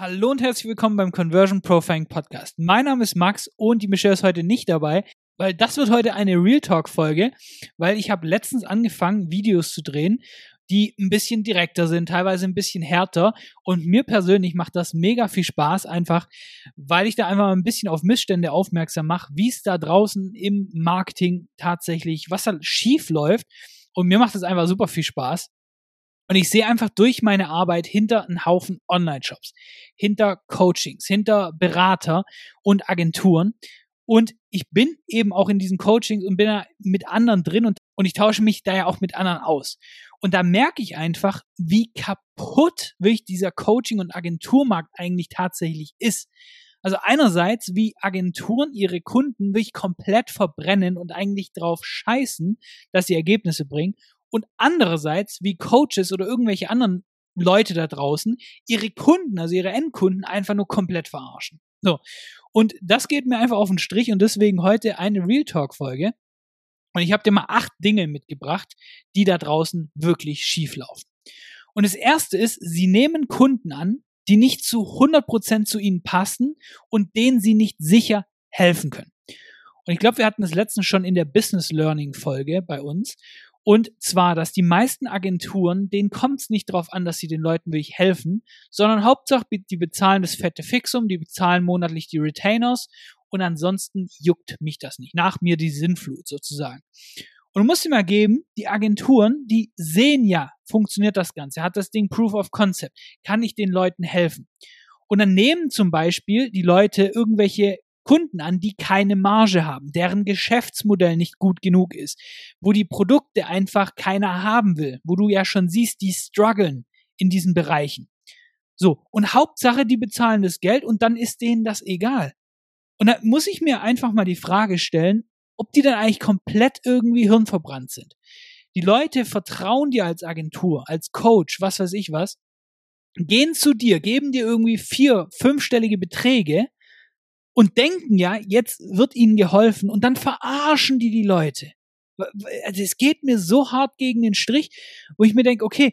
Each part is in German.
Hallo und herzlich willkommen beim Conversion Profiling Podcast. Mein Name ist Max und die Michelle ist heute nicht dabei, weil das wird heute eine Real Talk Folge, weil ich habe letztens angefangen, Videos zu drehen, die ein bisschen direkter sind, teilweise ein bisschen härter und mir persönlich macht das mega viel Spaß, einfach weil ich da einfach ein bisschen auf Missstände aufmerksam mache, wie es da draußen im Marketing tatsächlich, was da schief läuft und mir macht es einfach super viel Spaß. Und ich sehe einfach durch meine Arbeit hinter einen Haufen Online-Shops, hinter Coachings, hinter Berater und Agenturen. Und ich bin eben auch in diesen Coachings und bin da mit anderen drin und, und ich tausche mich da ja auch mit anderen aus. Und da merke ich einfach, wie kaputt wirklich dieser Coaching- und Agenturmarkt eigentlich tatsächlich ist. Also einerseits, wie Agenturen ihre Kunden wirklich komplett verbrennen und eigentlich drauf scheißen, dass sie Ergebnisse bringen und andererseits, wie Coaches oder irgendwelche anderen Leute da draußen ihre Kunden, also ihre Endkunden einfach nur komplett verarschen. So. Und das geht mir einfach auf den Strich und deswegen heute eine Real Talk Folge. Und ich habe dir mal acht Dinge mitgebracht, die da draußen wirklich schief laufen. Und das erste ist, sie nehmen Kunden an, die nicht zu 100% zu ihnen passen und denen sie nicht sicher helfen können. Und ich glaube, wir hatten das letztens schon in der Business Learning Folge bei uns. Und zwar, dass die meisten Agenturen, denen kommt es nicht darauf an, dass sie den Leuten wirklich helfen, sondern Hauptsache, die bezahlen das fette Fixum, die bezahlen monatlich die Retainers und ansonsten juckt mich das nicht. Nach mir die Sinnflut sozusagen. Und du musst dir mal geben, die Agenturen, die sehen ja, funktioniert das Ganze, hat das Ding Proof of Concept, kann ich den Leuten helfen. Und dann nehmen zum Beispiel die Leute irgendwelche Kunden an, die keine Marge haben, deren Geschäftsmodell nicht gut genug ist, wo die Produkte einfach keiner haben will, wo du ja schon siehst, die strugglen in diesen Bereichen. So, und Hauptsache, die bezahlen das Geld und dann ist denen das egal. Und da muss ich mir einfach mal die Frage stellen, ob die dann eigentlich komplett irgendwie hirnverbrannt sind. Die Leute vertrauen dir als Agentur, als Coach, was weiß ich was, gehen zu dir, geben dir irgendwie vier, fünfstellige Beträge und denken ja, jetzt wird ihnen geholfen und dann verarschen die die Leute. Also es geht mir so hart gegen den Strich, wo ich mir denke, okay,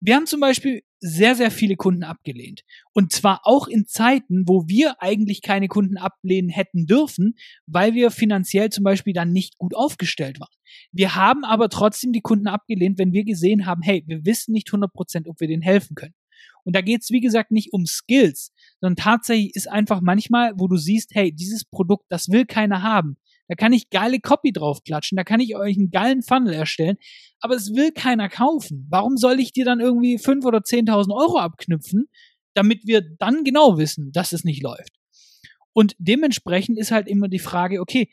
wir haben zum Beispiel sehr, sehr viele Kunden abgelehnt. Und zwar auch in Zeiten, wo wir eigentlich keine Kunden ablehnen hätten dürfen, weil wir finanziell zum Beispiel dann nicht gut aufgestellt waren. Wir haben aber trotzdem die Kunden abgelehnt, wenn wir gesehen haben, hey, wir wissen nicht 100%, ob wir denen helfen können. Und da geht es, wie gesagt, nicht um Skills, sondern tatsächlich ist einfach manchmal, wo du siehst, hey, dieses Produkt, das will keiner haben. Da kann ich geile Copy draufklatschen, da kann ich euch einen geilen Funnel erstellen, aber es will keiner kaufen. Warum soll ich dir dann irgendwie fünf oder zehntausend Euro abknüpfen, damit wir dann genau wissen, dass es nicht läuft? Und dementsprechend ist halt immer die Frage, okay,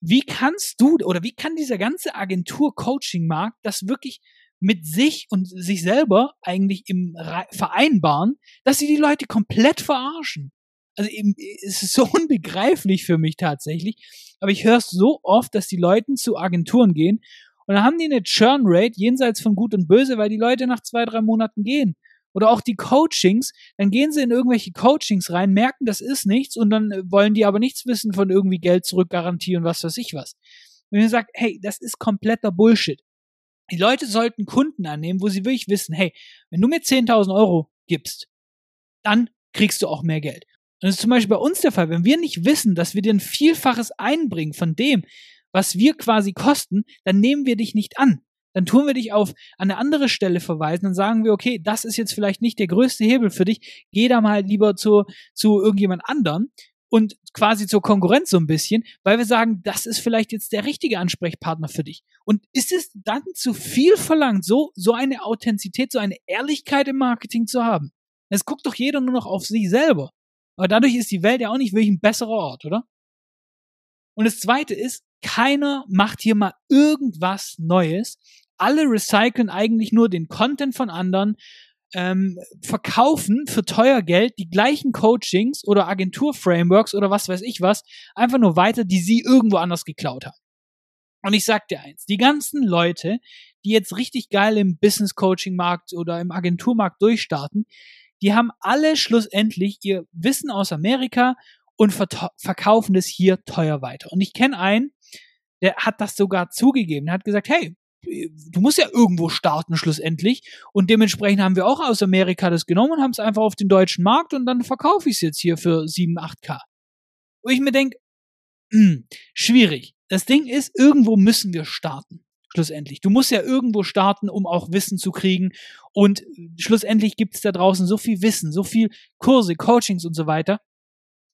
wie kannst du oder wie kann dieser ganze Agentur-Coaching-Markt das wirklich mit sich und sich selber eigentlich im Re vereinbaren, dass sie die Leute komplett verarschen. Also eben, es ist so unbegreiflich für mich tatsächlich. Aber ich höre es so oft, dass die Leute zu Agenturen gehen und dann haben die eine Churn Rate jenseits von Gut und Böse, weil die Leute nach zwei, drei Monaten gehen. Oder auch die Coachings, dann gehen sie in irgendwelche Coachings rein, merken, das ist nichts und dann wollen die aber nichts wissen von irgendwie Geld zurückgarantieren, was weiß ich was. Und ihr sagt, hey, das ist kompletter Bullshit. Die Leute sollten Kunden annehmen, wo sie wirklich wissen, hey, wenn du mir 10.000 Euro gibst, dann kriegst du auch mehr Geld. Und das ist zum Beispiel bei uns der Fall. Wenn wir nicht wissen, dass wir dir ein Vielfaches einbringen von dem, was wir quasi kosten, dann nehmen wir dich nicht an. Dann tun wir dich auf eine andere Stelle verweisen, dann sagen wir, okay, das ist jetzt vielleicht nicht der größte Hebel für dich, geh da mal lieber zu, zu irgendjemand anderen und quasi zur Konkurrenz so ein bisschen, weil wir sagen, das ist vielleicht jetzt der richtige Ansprechpartner für dich. Und ist es dann zu viel verlangt, so, so eine Authentizität, so eine Ehrlichkeit im Marketing zu haben? Es guckt doch jeder nur noch auf sich selber. Aber dadurch ist die Welt ja auch nicht wirklich ein besserer Ort, oder? Und das zweite ist, keiner macht hier mal irgendwas Neues. Alle recyceln eigentlich nur den Content von anderen, ähm, verkaufen für teuer Geld die gleichen Coachings oder Agentur-Frameworks oder was weiß ich was, einfach nur weiter, die sie irgendwo anders geklaut haben. Und ich sag dir eins, die ganzen Leute, die jetzt richtig geil im Business-Coaching-Markt oder im Agenturmarkt durchstarten, die haben alle schlussendlich ihr Wissen aus Amerika und verkaufen es hier teuer weiter. Und ich kenne einen, der hat das sogar zugegeben. Der hat gesagt, hey, du musst ja irgendwo starten schlussendlich. Und dementsprechend haben wir auch aus Amerika das genommen und haben es einfach auf den deutschen Markt und dann verkaufe ich es jetzt hier für 7, 8K. Wo ich mir denke, hm, schwierig. Das Ding ist, irgendwo müssen wir starten. Schlussendlich. Du musst ja irgendwo starten, um auch Wissen zu kriegen. Und schlussendlich gibt es da draußen so viel Wissen, so viel Kurse, Coachings und so weiter,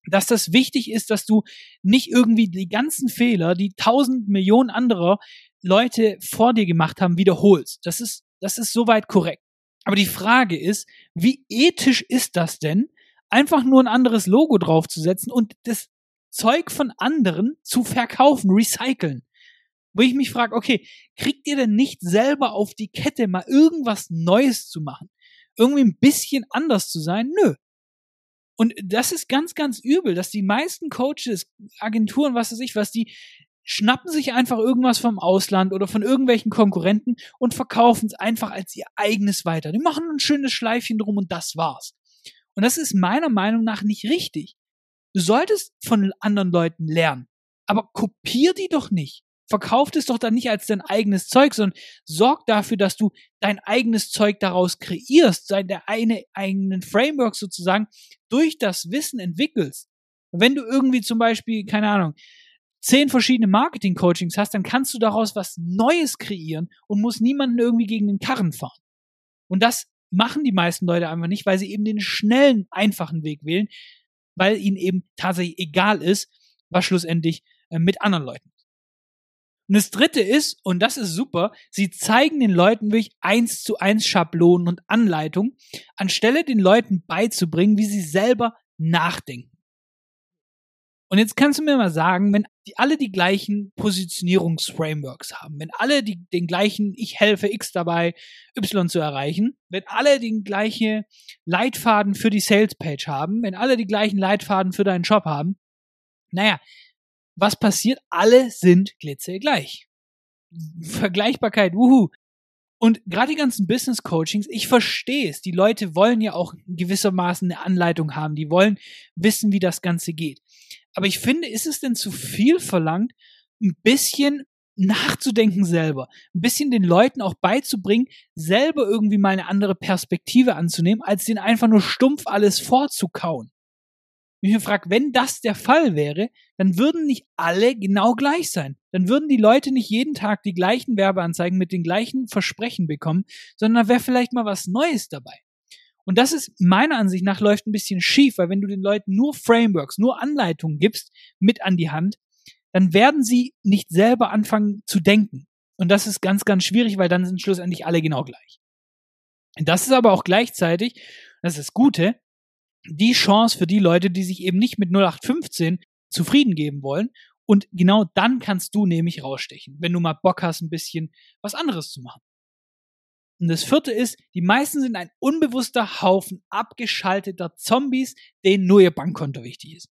dass das wichtig ist, dass du nicht irgendwie die ganzen Fehler, die tausend Millionen anderer Leute vor dir gemacht haben, wiederholst. Das ist, das ist soweit korrekt. Aber die Frage ist, wie ethisch ist das denn, einfach nur ein anderes Logo draufzusetzen und das Zeug von anderen zu verkaufen, recyceln? Wo ich mich frage, okay, kriegt ihr denn nicht selber auf die Kette, mal irgendwas Neues zu machen? Irgendwie ein bisschen anders zu sein? Nö. Und das ist ganz, ganz übel, dass die meisten Coaches, Agenturen, was weiß ich, was die schnappen sich einfach irgendwas vom Ausland oder von irgendwelchen Konkurrenten und verkaufen es einfach als ihr eigenes weiter. Die machen ein schönes Schleifchen drum und das war's. Und das ist meiner Meinung nach nicht richtig. Du solltest von anderen Leuten lernen, aber kopier die doch nicht. Verkauf es doch dann nicht als dein eigenes Zeug, sondern sorg dafür, dass du dein eigenes Zeug daraus kreierst, deine eine, eigenen Framework sozusagen durch das Wissen entwickelst. wenn du irgendwie zum Beispiel, keine Ahnung, zehn verschiedene Marketing-Coachings hast, dann kannst du daraus was Neues kreieren und musst niemanden irgendwie gegen den Karren fahren. Und das machen die meisten Leute einfach nicht, weil sie eben den schnellen, einfachen Weg wählen, weil ihnen eben tatsächlich egal ist, was schlussendlich äh, mit anderen Leuten. Und das dritte ist, und das ist super, sie zeigen den Leuten wirklich eins zu eins Schablonen und Anleitungen, anstelle den Leuten beizubringen, wie sie selber nachdenken. Und jetzt kannst du mir mal sagen, wenn die alle die gleichen Positionierungsframeworks haben, wenn alle die, den gleichen Ich helfe X dabei, Y zu erreichen, wenn alle den gleichen Leitfaden für die Salespage haben, wenn alle die gleichen Leitfaden für deinen Shop haben, naja, was passiert? Alle sind glitzergleich. Vergleichbarkeit, wuhu. Und gerade die ganzen Business Coachings, ich verstehe es. Die Leute wollen ja auch gewissermaßen eine Anleitung haben. Die wollen wissen, wie das Ganze geht. Aber ich finde, ist es denn zu viel verlangt, ein bisschen nachzudenken selber, ein bisschen den Leuten auch beizubringen, selber irgendwie mal eine andere Perspektive anzunehmen, als den einfach nur stumpf alles vorzukauen. Und ich mir frage, wenn das der Fall wäre, dann würden nicht alle genau gleich sein. Dann würden die Leute nicht jeden Tag die gleichen Werbeanzeigen mit den gleichen Versprechen bekommen, sondern da wäre vielleicht mal was Neues dabei. Und das ist meiner Ansicht nach läuft ein bisschen schief, weil wenn du den Leuten nur Frameworks, nur Anleitungen gibst mit an die Hand, dann werden sie nicht selber anfangen zu denken. Und das ist ganz, ganz schwierig, weil dann sind schlussendlich alle genau gleich. Das ist aber auch gleichzeitig, das ist das Gute, die Chance für die Leute, die sich eben nicht mit 0815 zufrieden geben wollen. Und genau dann kannst du nämlich rausstechen, wenn du mal Bock hast, ein bisschen was anderes zu machen. Und das vierte ist, die meisten sind ein unbewusster Haufen abgeschalteter Zombies, denen nur ihr Bankkonto wichtig ist.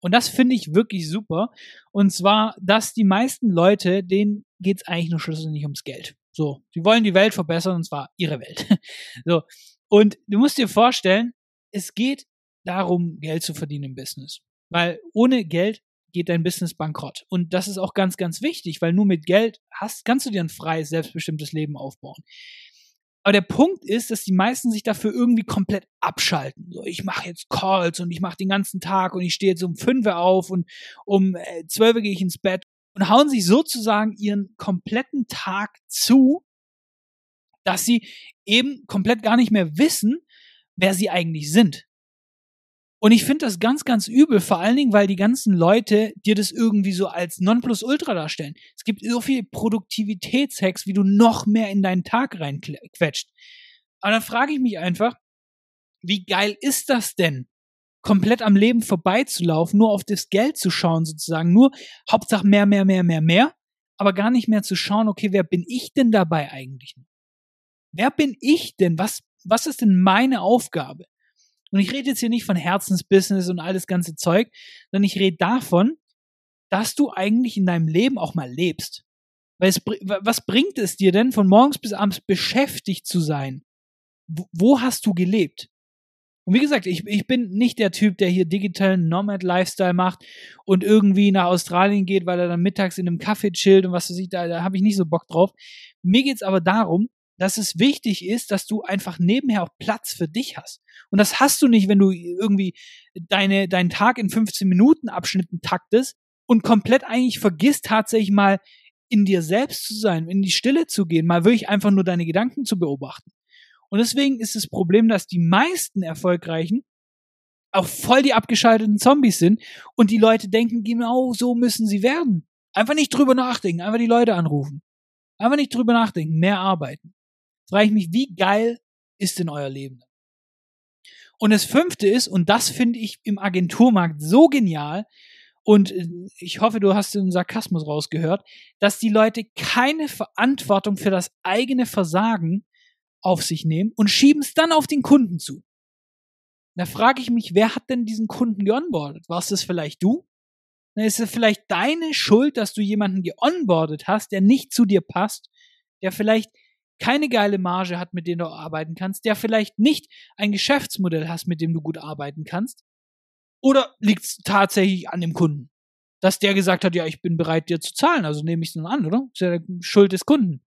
Und das finde ich wirklich super. Und zwar, dass die meisten Leute, denen geht es eigentlich nur schlussendlich ums Geld. So, sie wollen die Welt verbessern und zwar ihre Welt. so. Und du musst dir vorstellen, es geht darum, Geld zu verdienen im Business. Weil ohne Geld geht dein Business bankrott. Und das ist auch ganz, ganz wichtig, weil nur mit Geld hast, kannst du dir ein freies, selbstbestimmtes Leben aufbauen. Aber der Punkt ist, dass die meisten sich dafür irgendwie komplett abschalten. So, ich mache jetzt Calls und ich mache den ganzen Tag und ich stehe jetzt um fünf auf und um äh, zwölf gehe ich ins Bett und hauen sich sozusagen ihren kompletten Tag zu, dass sie eben komplett gar nicht mehr wissen, wer sie eigentlich sind. Und ich finde das ganz, ganz übel, vor allen Dingen, weil die ganzen Leute dir das irgendwie so als Nonplusultra darstellen. Es gibt so viel Produktivitätshacks, wie du noch mehr in deinen Tag reinquetscht. Aber dann frage ich mich einfach, wie geil ist das denn, komplett am Leben vorbeizulaufen, nur auf das Geld zu schauen sozusagen, nur Hauptsache mehr, mehr, mehr, mehr, mehr, aber gar nicht mehr zu schauen, okay, wer bin ich denn dabei eigentlich? Wer bin ich denn? Was, was ist denn meine Aufgabe? Und ich rede jetzt hier nicht von Herzensbusiness und all das ganze Zeug, sondern ich rede davon, dass du eigentlich in deinem Leben auch mal lebst. Weil es, was bringt es dir denn, von morgens bis abends beschäftigt zu sein? Wo, hast du gelebt? Und wie gesagt, ich, ich bin nicht der Typ, der hier digitalen Nomad-Lifestyle macht und irgendwie nach Australien geht, weil er dann mittags in einem Kaffee chillt und was weiß ich, da, da habe ich nicht so Bock drauf. Mir geht's aber darum, dass es wichtig ist, dass du einfach nebenher auch Platz für dich hast. Und das hast du nicht, wenn du irgendwie deine, deinen Tag in 15 Minuten Abschnitten taktest und komplett eigentlich vergisst tatsächlich mal in dir selbst zu sein, in die Stille zu gehen, mal wirklich einfach nur deine Gedanken zu beobachten. Und deswegen ist das Problem, dass die meisten Erfolgreichen auch voll die abgeschalteten Zombies sind und die Leute denken, genau so müssen sie werden. Einfach nicht drüber nachdenken, einfach die Leute anrufen. Einfach nicht drüber nachdenken, mehr arbeiten. Frage ich mich, wie geil ist denn euer Leben? Und das fünfte ist, und das finde ich im Agenturmarkt so genial, und äh, ich hoffe, du hast den Sarkasmus rausgehört, dass die Leute keine Verantwortung für das eigene Versagen auf sich nehmen und schieben es dann auf den Kunden zu. Da frage ich mich, wer hat denn diesen Kunden geonboardet? Warst es vielleicht du? Dann ist es vielleicht deine Schuld, dass du jemanden geonboardet hast, der nicht zu dir passt, der vielleicht keine geile Marge hat, mit dem du arbeiten kannst, der vielleicht nicht ein Geschäftsmodell hast, mit dem du gut arbeiten kannst? Oder liegt es tatsächlich an dem Kunden? Dass der gesagt hat, ja, ich bin bereit, dir zu zahlen, also nehme ich es nun an, oder? ist ja die Schuld des Kunden.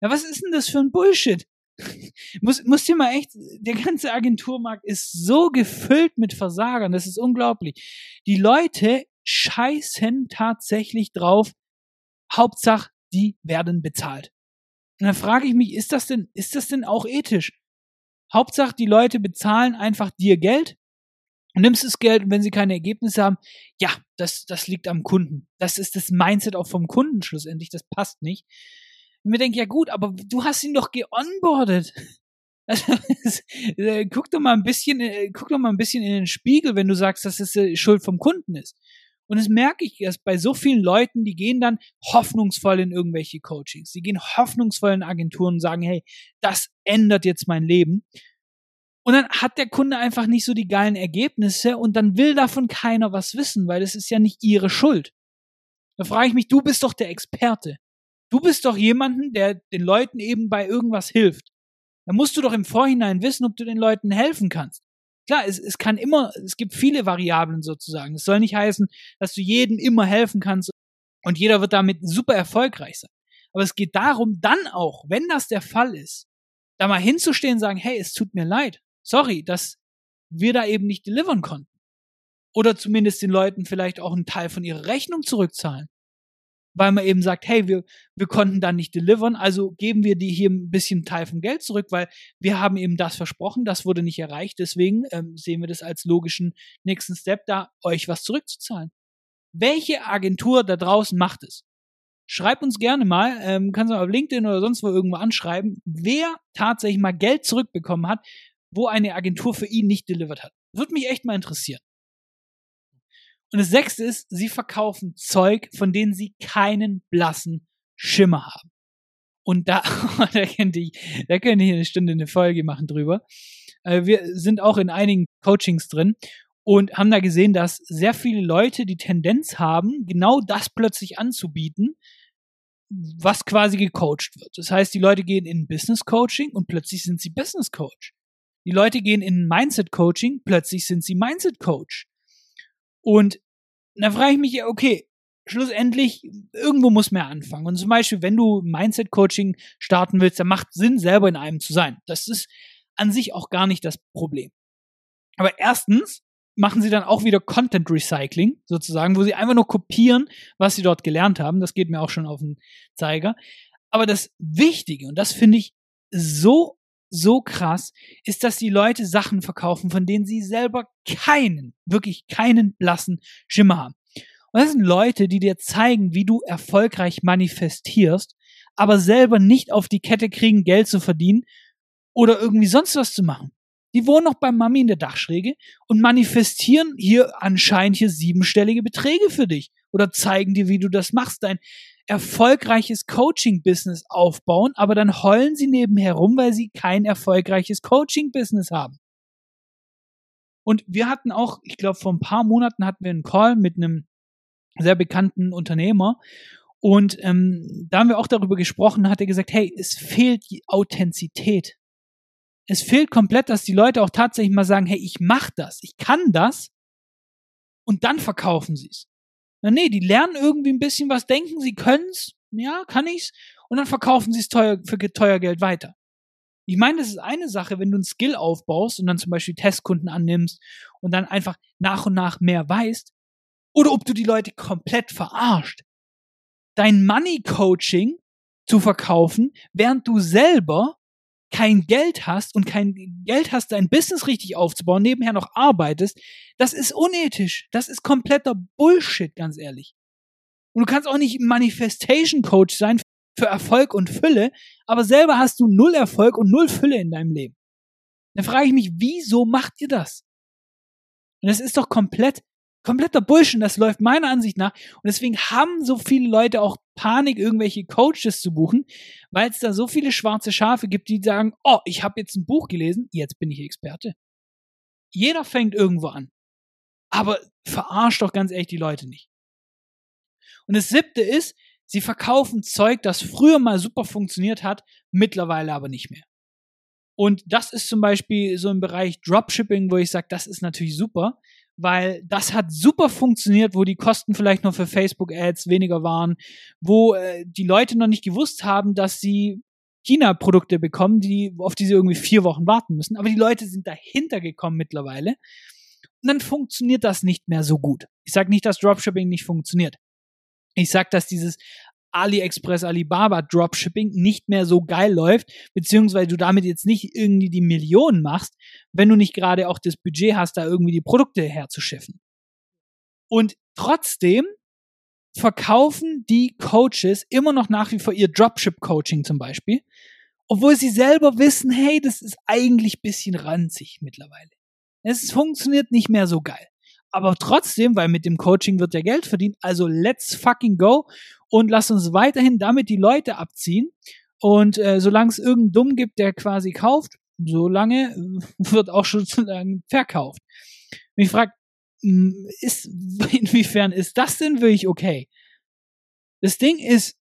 Ja, was ist denn das für ein Bullshit? muss, muss dir mal echt, der ganze Agenturmarkt ist so gefüllt mit Versagern, das ist unglaublich. Die Leute scheißen tatsächlich drauf, Hauptsache, die werden bezahlt. Und dann frage ich mich, ist das denn, ist das denn auch ethisch? Hauptsache, die Leute bezahlen einfach dir Geld, nimmst das Geld und wenn sie keine Ergebnisse haben, ja, das, das liegt am Kunden. Das ist das Mindset auch vom Kunden schlussendlich, das passt nicht. Und mir denke, ja gut, aber du hast ihn doch geonboardet. Also, äh, guck doch mal ein bisschen, äh, guck doch mal ein bisschen in den Spiegel, wenn du sagst, dass es äh, Schuld vom Kunden ist. Und das merke ich erst bei so vielen Leuten, die gehen dann hoffnungsvoll in irgendwelche Coachings. Die gehen hoffnungsvoll in Agenturen und sagen, hey, das ändert jetzt mein Leben. Und dann hat der Kunde einfach nicht so die geilen Ergebnisse und dann will davon keiner was wissen, weil es ist ja nicht ihre Schuld. Da frage ich mich, du bist doch der Experte. Du bist doch jemanden, der den Leuten eben bei irgendwas hilft. Da musst du doch im Vorhinein wissen, ob du den Leuten helfen kannst. Klar, es, es kann immer, es gibt viele Variablen sozusagen. Es soll nicht heißen, dass du jedem immer helfen kannst und jeder wird damit super erfolgreich sein. Aber es geht darum, dann auch, wenn das der Fall ist, da mal hinzustehen und sagen, hey, es tut mir leid. Sorry, dass wir da eben nicht delivern konnten. Oder zumindest den Leuten vielleicht auch einen Teil von ihrer Rechnung zurückzahlen weil man eben sagt, hey, wir, wir konnten da nicht delivern, also geben wir die hier ein bisschen Teil vom Geld zurück, weil wir haben eben das versprochen, das wurde nicht erreicht, deswegen ähm, sehen wir das als logischen nächsten Step, da euch was zurückzuzahlen. Welche Agentur da draußen macht es? Schreib uns gerne mal, ähm, kannst du auf LinkedIn oder sonst wo irgendwo anschreiben, wer tatsächlich mal Geld zurückbekommen hat, wo eine Agentur für ihn nicht delivered hat. Würde mich echt mal interessieren. Und das sechste ist, sie verkaufen Zeug, von denen sie keinen blassen Schimmer haben. Und da, da könnte ich, da könnte ich eine Stunde eine Folge machen drüber. Äh, wir sind auch in einigen Coachings drin und haben da gesehen, dass sehr viele Leute die Tendenz haben, genau das plötzlich anzubieten, was quasi gecoacht wird. Das heißt, die Leute gehen in Business Coaching und plötzlich sind sie Business Coach. Die Leute gehen in Mindset Coaching, plötzlich sind sie Mindset Coach. Und da frage ich mich ja, okay, schlussendlich, irgendwo muss man ja anfangen. Und zum Beispiel, wenn du Mindset-Coaching starten willst, dann macht Sinn, selber in einem zu sein. Das ist an sich auch gar nicht das Problem. Aber erstens machen sie dann auch wieder Content Recycling, sozusagen, wo sie einfach nur kopieren, was sie dort gelernt haben. Das geht mir auch schon auf den Zeiger. Aber das Wichtige, und das finde ich so so krass, ist, dass die Leute Sachen verkaufen, von denen sie selber keinen, wirklich keinen blassen Schimmer haben. Und das sind Leute, die dir zeigen, wie du erfolgreich manifestierst, aber selber nicht auf die Kette kriegen, Geld zu verdienen oder irgendwie sonst was zu machen. Die wohnen noch bei Mami in der Dachschräge und manifestieren hier anscheinend hier siebenstellige Beträge für dich oder zeigen dir, wie du das machst. Dein erfolgreiches Coaching-Business aufbauen, aber dann heulen sie nebenher rum, weil sie kein erfolgreiches Coaching-Business haben. Und wir hatten auch, ich glaube, vor ein paar Monaten hatten wir einen Call mit einem sehr bekannten Unternehmer und ähm, da haben wir auch darüber gesprochen, hat er gesagt, hey, es fehlt die Authentizität. es fehlt komplett, dass die Leute auch tatsächlich mal sagen, hey, ich mach das, ich kann das und dann verkaufen sie es. Na nee, die lernen irgendwie ein bisschen was, denken, sie können's, ja, kann ich's, und dann verkaufen sie es teuer, für teuer Geld weiter. Ich meine, das ist eine Sache, wenn du ein Skill aufbaust und dann zum Beispiel Testkunden annimmst und dann einfach nach und nach mehr weißt, oder ob du die Leute komplett verarscht. Dein Money Coaching zu verkaufen, während du selber kein Geld hast und kein Geld hast, dein Business richtig aufzubauen, nebenher noch arbeitest, das ist unethisch. Das ist kompletter Bullshit, ganz ehrlich. Und du kannst auch nicht Manifestation Coach sein für Erfolg und Fülle, aber selber hast du null Erfolg und null Fülle in deinem Leben. Dann frage ich mich, wieso macht ihr das? Und das ist doch komplett kompletter Bullshit. Das läuft meiner Ansicht nach. Und deswegen haben so viele Leute auch Panik, irgendwelche Coaches zu buchen, weil es da so viele schwarze Schafe gibt, die sagen, oh, ich habe jetzt ein Buch gelesen, jetzt bin ich Experte. Jeder fängt irgendwo an. Aber verarscht doch ganz ehrlich die Leute nicht. Und das siebte ist, sie verkaufen Zeug, das früher mal super funktioniert hat, mittlerweile aber nicht mehr. Und das ist zum Beispiel so im Bereich Dropshipping, wo ich sage, das ist natürlich super, weil das hat super funktioniert, wo die Kosten vielleicht noch für Facebook-Ads weniger waren, wo äh, die Leute noch nicht gewusst haben, dass sie China-Produkte bekommen, die, auf die sie irgendwie vier Wochen warten müssen. Aber die Leute sind dahinter gekommen mittlerweile. Und dann funktioniert das nicht mehr so gut. Ich sage nicht, dass Dropshipping nicht funktioniert. Ich sage, dass dieses AliExpress, Alibaba Dropshipping nicht mehr so geil läuft, beziehungsweise du damit jetzt nicht irgendwie die Millionen machst, wenn du nicht gerade auch das Budget hast, da irgendwie die Produkte herzuschiffen. Und trotzdem verkaufen die Coaches immer noch nach wie vor ihr Dropship-Coaching zum Beispiel, obwohl sie selber wissen, hey, das ist eigentlich bisschen ranzig mittlerweile. Es funktioniert nicht mehr so geil. Aber trotzdem, weil mit dem Coaching wird ja Geld verdient, also let's fucking go und lass uns weiterhin damit die Leute abziehen. Und äh, solange es irgendeinen Dumm gibt, der quasi kauft, solange äh, wird auch schon sozusagen verkauft. Und ich frage, hm, ist, inwiefern ist das denn wirklich okay? Das Ding ist,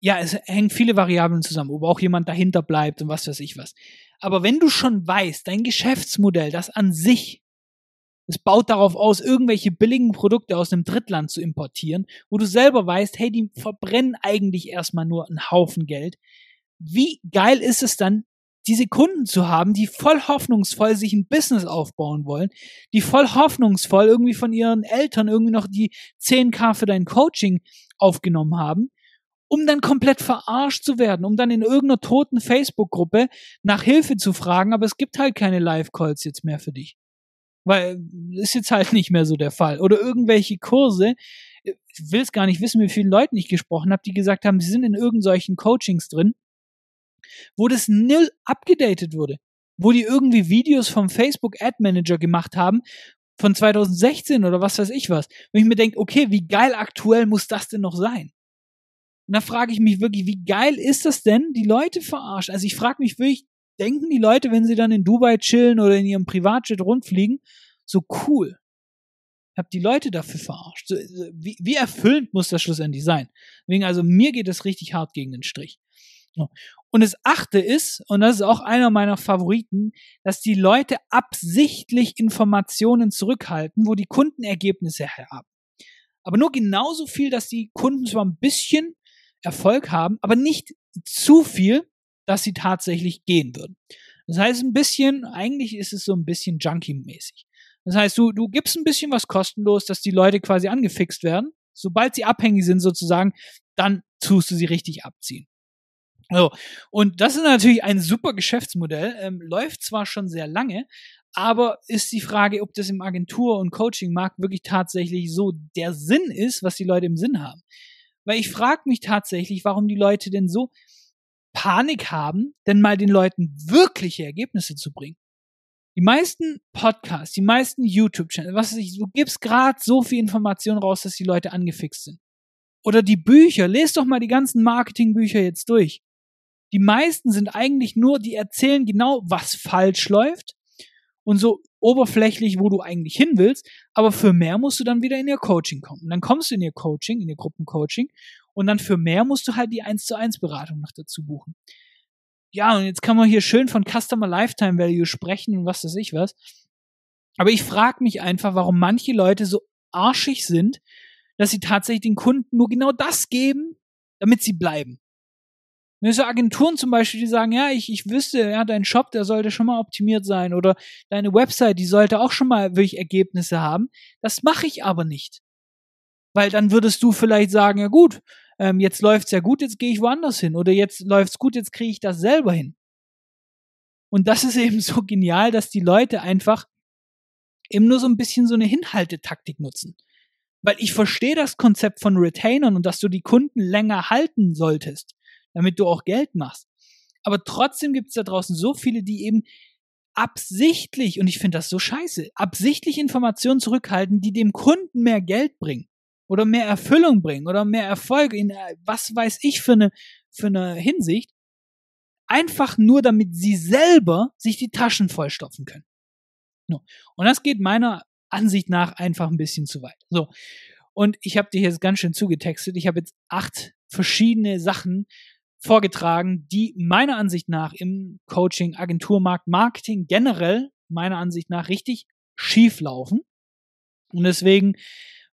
ja, es hängen viele Variablen zusammen, ob auch jemand dahinter bleibt und was weiß ich was. Aber wenn du schon weißt, dein Geschäftsmodell, das an sich es baut darauf aus, irgendwelche billigen Produkte aus einem Drittland zu importieren, wo du selber weißt, hey, die verbrennen eigentlich erstmal nur einen Haufen Geld. Wie geil ist es dann, diese Kunden zu haben, die voll hoffnungsvoll sich ein Business aufbauen wollen, die voll hoffnungsvoll irgendwie von ihren Eltern irgendwie noch die 10k für dein Coaching aufgenommen haben, um dann komplett verarscht zu werden, um dann in irgendeiner toten Facebook-Gruppe nach Hilfe zu fragen, aber es gibt halt keine Live-Calls jetzt mehr für dich. Weil ist jetzt halt nicht mehr so der Fall. Oder irgendwelche Kurse, ich will es gar nicht wissen, mit vielen Leuten ich gesprochen habe, die gesagt haben, sie sind in irgendwelchen Coachings drin, wo das null abgedatet wurde. Wo die irgendwie Videos vom Facebook Ad Manager gemacht haben von 2016 oder was weiß ich was. Wo ich mir denke, okay, wie geil aktuell muss das denn noch sein? Und da frage ich mich wirklich, wie geil ist das denn, die Leute verarschen? Also ich frage mich wirklich, denken die Leute, wenn sie dann in Dubai chillen oder in ihrem Privatjet rundfliegen, so cool. Ich habe die Leute dafür verarscht. So, wie, wie erfüllend muss das schlussendlich sein? Deswegen, also mir geht es richtig hart gegen den Strich. Und das achte ist, und das ist auch einer meiner Favoriten, dass die Leute absichtlich Informationen zurückhalten, wo die Kunden Ergebnisse haben. Aber nur genauso viel, dass die Kunden zwar ein bisschen Erfolg haben, aber nicht zu viel, dass sie tatsächlich gehen würden. Das heißt, ein bisschen, eigentlich ist es so ein bisschen Junkie-mäßig. Das heißt, du, du gibst ein bisschen was kostenlos, dass die Leute quasi angefixt werden. Sobald sie abhängig sind sozusagen, dann tust du sie richtig abziehen. So. Und das ist natürlich ein super Geschäftsmodell, ähm, läuft zwar schon sehr lange, aber ist die Frage, ob das im Agentur- und Coaching-Markt wirklich tatsächlich so der Sinn ist, was die Leute im Sinn haben. Weil ich frage mich tatsächlich, warum die Leute denn so Panik haben, denn mal den Leuten wirkliche Ergebnisse zu bringen. Die meisten Podcasts, die meisten YouTube-Channels, was weiß ich, du gibst gerade so viel Information raus, dass die Leute angefixt sind. Oder die Bücher, lest doch mal die ganzen Marketingbücher jetzt durch. Die meisten sind eigentlich nur, die erzählen genau, was falsch läuft und so oberflächlich, wo du eigentlich hin willst, aber für mehr musst du dann wieder in ihr Coaching kommen. Und dann kommst du in ihr Coaching, in ihr Gruppencoaching und dann für mehr musst du halt die 1 zu 1 Beratung noch dazu buchen. ja, und jetzt kann man hier schön von Customer Lifetime Value sprechen und was weiß ich was. Aber ich frage mich einfach, warum manche Leute so arschig sind, dass sie tatsächlich den Kunden nur genau das geben, damit sie bleiben. Wenn so Agenturen zum Beispiel, die sagen, ja, ich, ich wüsste, ja, dein Shop, der sollte schon mal optimiert sein oder deine Website, die sollte auch schon mal wirklich Ergebnisse haben. Das mache ich aber nicht. Weil dann würdest du vielleicht sagen, ja gut, ähm, jetzt läuft's ja gut, jetzt gehe ich woanders hin. Oder jetzt läuft's gut, jetzt kriege ich das selber hin. Und das ist eben so genial, dass die Leute einfach eben nur so ein bisschen so eine Hinhaltetaktik nutzen. Weil ich verstehe das Konzept von Retainern und dass du die Kunden länger halten solltest, damit du auch Geld machst. Aber trotzdem gibt es da draußen so viele, die eben absichtlich, und ich finde das so scheiße, absichtlich Informationen zurückhalten, die dem Kunden mehr Geld bringen oder mehr Erfüllung bringen oder mehr Erfolg in äh, was weiß ich für eine, für eine Hinsicht, einfach nur damit sie selber sich die Taschen vollstopfen können. Und das geht meiner Ansicht nach einfach ein bisschen zu weit. So. Und ich habe dir jetzt ganz schön zugetextet. Ich habe jetzt acht verschiedene Sachen vorgetragen, die meiner Ansicht nach im Coaching, Agenturmarkt, Marketing generell meiner Ansicht nach richtig schief laufen. Und deswegen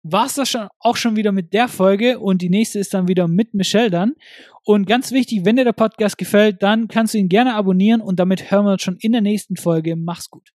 war es das schon, auch schon wieder mit der Folge und die nächste ist dann wieder mit Michelle dann. Und ganz wichtig, wenn dir der Podcast gefällt, dann kannst du ihn gerne abonnieren und damit hören wir uns schon in der nächsten Folge. Mach's gut.